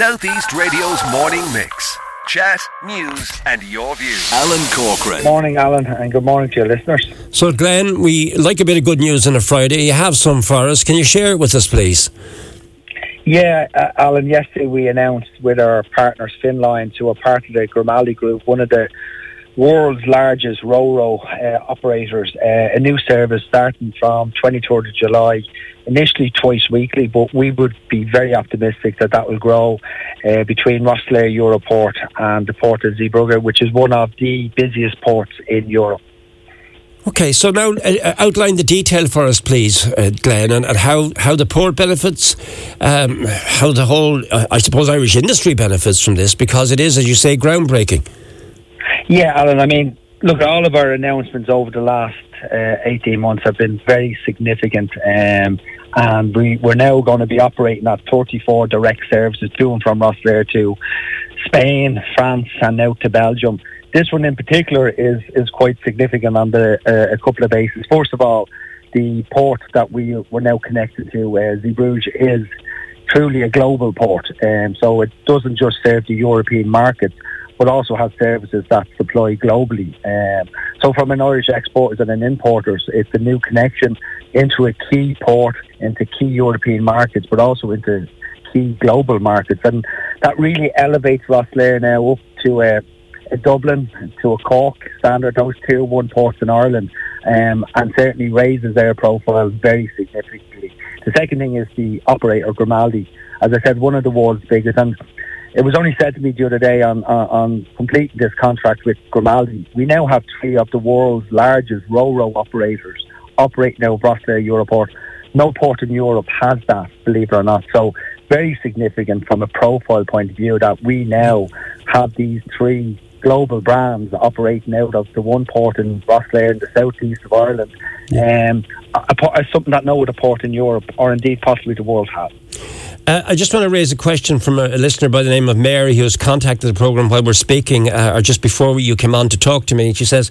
Southeast Radio's morning mix. Chat, news, and your views. Alan Corcoran. Morning, Alan, and good morning to your listeners. So, Glenn, we like a bit of good news on a Friday. You have some for us. Can you share it with us, please? Yeah, uh, Alan, yesterday we announced with our partners Finnlines, who are part of the Grimaldi Group, one of the world's largest Ro-Ro uh, operators, uh, a new service starting from 23rd of July, initially twice weekly, but we would be very optimistic that that will grow uh, between Rosslare Europort and the port of Zeebrugge, which is one of the busiest ports in Europe. Okay, so now uh, outline the detail for us, please, uh, Glenn, and, and, how, how the port benefits, um, how the whole, uh, I suppose, Irish industry benefits from this, because it is, as you say, groundbreaking. Yeah, Alan. I mean, look, all of our announcements over the last uh, 18 months have been very significant. Um, and we, we're now going to be operating at 34 direct services to and from Rosslare to Spain, France, and now to Belgium. This one in particular is, is quite significant on the, uh, a couple of bases. First of all, the port that we, we're now connected to, uh, Zeebrugge, is truly a global port. Um, so it doesn't just serve the European market, but also has services that supply globally. Um, so, from an Irish exporters and an importers, it's a new connection into a key port, into key European markets, but also into key global markets, and that really elevates Rosslare now up to a, a Dublin, to a Cork standard, those tier one ports in Ireland, um, and certainly raises their profile very significantly. The second thing is the operator Grimaldi, as I said, one of the world's biggest, and it was only said to me the other day on, on, on completing this contract with Grimaldi, we now have three of the world's largest Ro-Ro operators operating now Rosslare Europort. No port in Europe has that, believe it or not. So very significant from a profile point of view that we now have these three global brands operating out of the one port in Rosslare in the southeast of Ireland. Um, a, a, something that no other port in Europe or indeed possibly the world has. Uh, I just want to raise a question from a, listener by the name of Mary who has contacted the programme while we're speaking, uh, or just before you came on to talk to me. She says,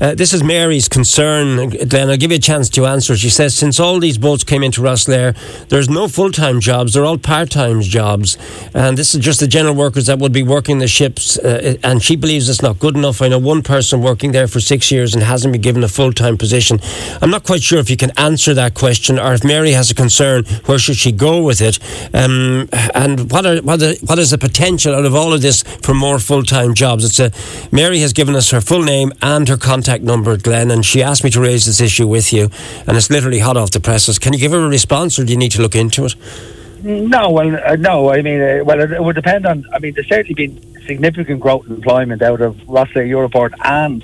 uh, This is Mary's concern. Then I'll give you a chance to answer. She says, Since all these boats came into Rosslare, there's no full time jobs, they're all part time jobs. And this is just the general workers that would be working the ships. Uh, and she believes it's not good enough. I know one person working there for six years and hasn't been given a full time position. I'm not quite sure if you can answer that question or if Mary has a concern, where should she go with it? Um, and what are what, are, what is the potential out of all of this for more full time jobs? It's a Mary has given us her full name and her contact number, Glenn, and she asked me to raise this issue with you, and it's literally hot off the presses. Can you give her a response, or do you need to look into it? No, well, uh, no. I mean, uh, well, it, it, would depend on. I mean, there's certainly been significant growth in employment out of Rosslare Europort and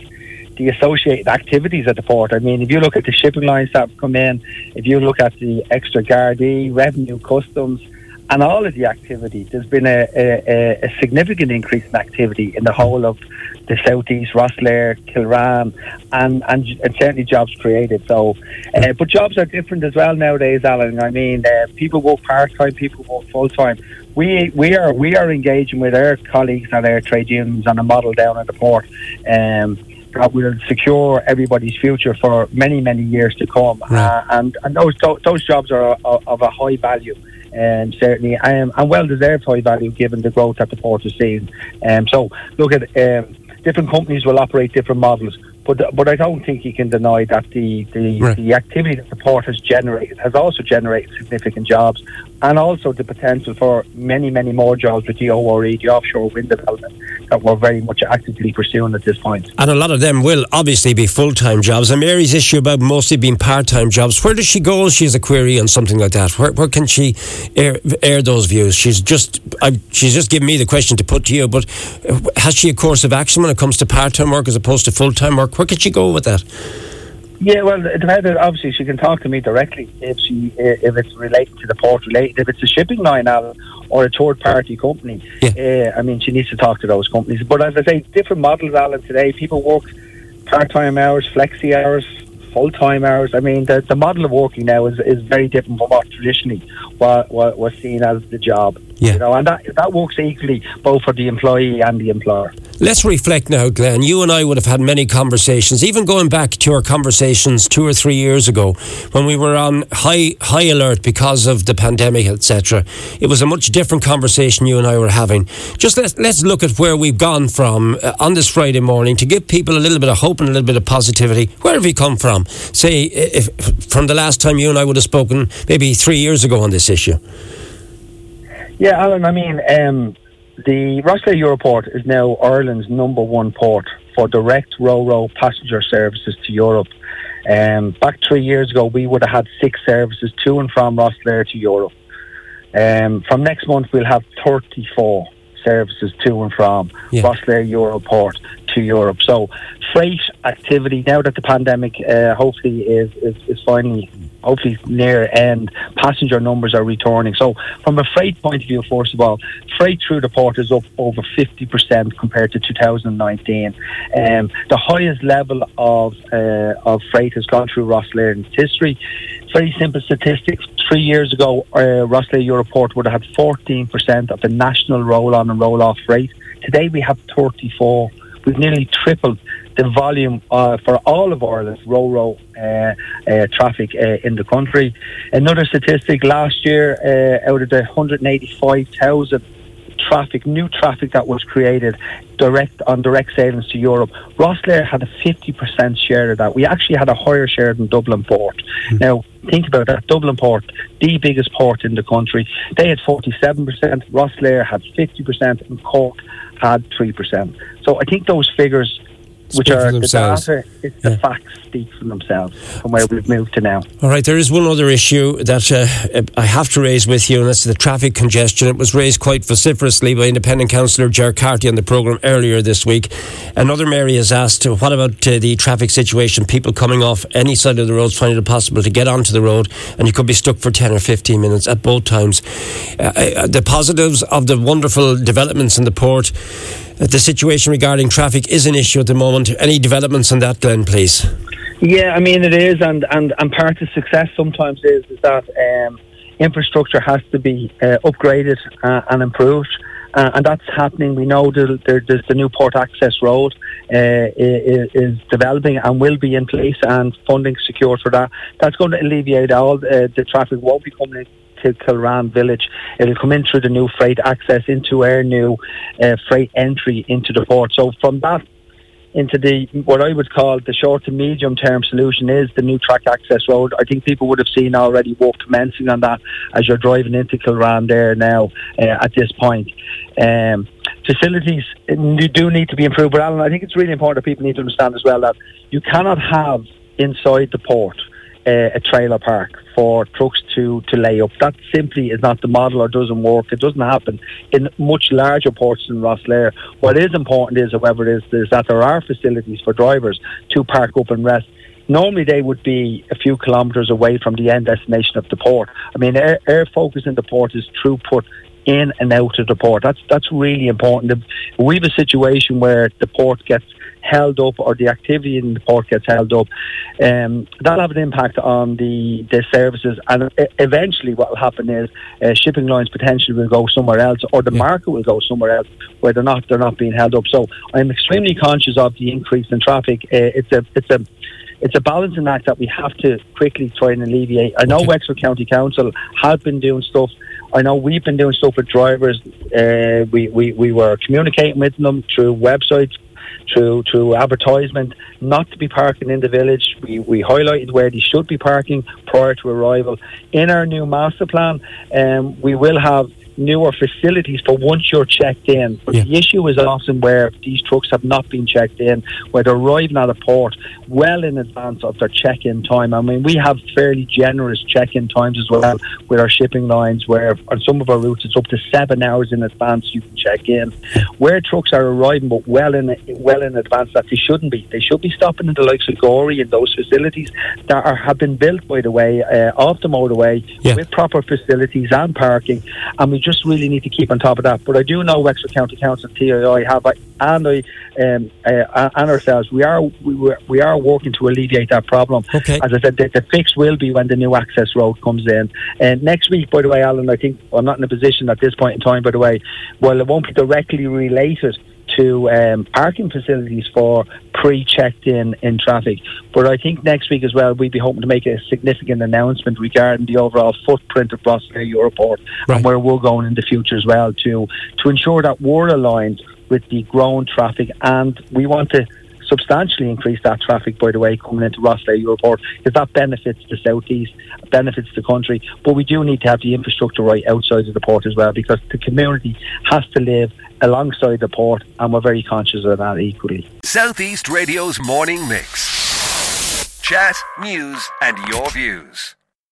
the associated activities at the port. I mean, if you look at the shipping lines that have come in, if you look at the extra Gardaí, revenue, customs, and all of the activity, there's been a, a, a, significant increase in activity in the whole of the southeast, Rosslare, Kilrane, and, and, and certainly jobs created. So, uh, but jobs are different as well nowadays, Alan. I mean, uh, people work part time, people work full time. We we are we are engaging with our colleagues and our trade unions on a model down at the port. Um, that will secure everybody's future for many, many years to come. Right. Uh, and and those those jobs are of a high value. And um, certainly, um, and well deserved high value given the growth that the port is seeing. Um, so, look at um, different companies will operate different models. But but I don't think you can deny that the the, right. the activity that the port has generated has also generated significant jobs, and also the potential for many many more jobs with the ORE, the offshore wind development that we're very much actively pursuing at this point. And a lot of them will obviously be full time jobs. And Mary's issue about mostly being part time jobs. Where does she go? She's a query on something like that. Where, where can she air, air those views? She's just I, she's just given me the question to put to you. But uh, has she a course of action when it comes to part time work as opposed to full time work? Where could she go with that? Yeah, well, it depends. Obviously, she can talk to me directly if she if it's related to the port related. If it's a shipping line, Alan, or a third party company, yeah. uh, I mean, she needs to talk to those companies. But as I say, different models, Alan. Today, people work part time hours, flexi hours, full time hours. I mean, the, the model of working now is, is very different from what traditionally what, what was seen as the job. Yeah. You know, and that that works equally both for the employee and the employer. Let's reflect now, Glenn. You and I would have had many conversations, even going back to our conversations two or three years ago, when we were on high high alert because of the pandemic, etc. It was a much different conversation you and I were having. Just let's let's look at where we've gone from uh, on this Friday morning to give people a little bit of hope and a little bit of positivity. Where have we come from? Say, if from the last time you and I would have spoken, maybe three years ago on this issue. Yeah, Alan, I mean, um, the Rosslare Europort is now Ireland's number one port for direct ro-ro passenger services to Europe. Um, back three years ago, we would have had six services to and from Rosslare to Europe. Um, from next month, we'll have 34 services to and from yeah. Rosslare Europort to Europe. So, freight activity now that the pandemic uh, hopefully is, is, is finally hopefully near end, passenger numbers are returning. So, from a freight point of view, first of all, freight through the port is up over 50% compared to 2019. Um, the highest level of uh, of freight has gone through Rosslare in history. Very simple statistics. Three years ago, uh, Rosslare Europort would have had 14% of the national roll on and roll off freight. Today, we have 34. We've nearly tripled the volume uh, for all of Ireland's ro-ro uh, uh, traffic uh, in the country. Another statistic last year, uh, out of the 185,000 traffic, new traffic that was created direct on direct sailings to Europe, Rosslare had a 50% share of that. We actually had a higher share than Dublin Port. Mm. Now, think about that. Dublin Port, the biggest port in the country, they had 47%, Rosslare had 50%, and Cork had 3%. So I think those figures which are the data, it's yeah. the facts speak for themselves from where we've moved to now. All right, there is one other issue that uh, I have to raise with you, and that's the traffic congestion. It was raised quite vociferously by Independent Councillor Ger Carthy on the programme earlier this week. Another Mary has asked, what about uh, the traffic situation? People coming off any side of the road finding it possible to get onto the road, and you could be stuck for 10 or 15 minutes at both times. Uh, uh the positives of the wonderful developments in the port the situation regarding traffic is an issue at the moment. Any developments on that, Glenn, please? Yeah, I mean it is, and and, and part of success sometimes is is that um, infrastructure has to be uh, upgraded uh, and improved. Uh, and that's happening. We know that there's the new port access road uh, is, is, developing and will be in place, and funding secured for that. That's going to alleviate all uh, the traffic. Won't be coming to Village. It'll come in through the new freight access into our new uh, freight entry into the port. So from that into the what I would call the short to medium term solution is the new track access road. I think people would have seen already work commencing on that as you're driving into Kilrane there now uh, at this point. Um, facilities do need to be improved, but Alan, I think it's really important that people need to understand as well that you cannot have inside the port a trailer park for trucks to, to lay up. That simply is not the model or doesn't work. It doesn't happen in much larger ports than Rosslare. What is important is, however, is, is that there are facilities for drivers to park up and rest normally they would be a few kilometres away from the end destination of the port. I mean, air, our focus in the port is throughput in and out of the port. That's that's really important. We have a situation where the port gets held up or the activity in the port gets held up, um, that'll have an impact on the, the services. And eventually, what will happen is uh, shipping lines potentially will go somewhere else, or the market will go somewhere else where they're not they're not being held up. So I'm extremely conscious of the increase in traffic. Uh, it's a it's a it's a balancing act that we have to quickly try and alleviate. I know okay. Wexford County Council have been doing stuff. I know we've been doing stuff with drivers. Uh, we, we, we were communicating with them through websites, through through advertisement not to be parking in the village. We, we highlighted where they should be parking prior to arrival. In our new master plan, um, we will have newer facilities for once you're checked in. But yeah. the issue is often where these trucks have not been checked in, where they're arriving at a port well in advance of their check-in time. I mean, we have fairly generous check-in times as well with our shipping lines, where on some of our routes it's up to seven hours in advance you can check in. Where trucks are arriving, but well in well in advance that they shouldn't be. They should be stopping in the likes of Gorey and those facilities that are, have been built, by the way, uh, off the motorway yeah. with proper facilities and parking, and we just really need to keep on top of that. But I do know Wexford County Council, TII, have and I um, uh, and ourselves, we are we, we are working to alleviate that problem. Okay. As I said, the, the, fix will be when the new access road comes in. And next week, by the way, Alan, I think I'm not in a position at this point in time. By the way, well, it won't be directly related to um, parking facilities for pre-checked in in traffic. But I think next week as well, we'd be hoping to make a significant announcement regarding the overall footprint of Rosslare Europort right. and where we're going in the future as well to to ensure that we're aligned with the growing traffic and we want to substantially increase that traffic, by the way, coming into Rosslare Europort, because that benefits the southeast, benefits the country. But we do need to have the infrastructure right outside of the port as well, because the community has to live alongside the port, and we're very conscious of that equally. Southeast Radio's morning mix. Chat, news, and your views.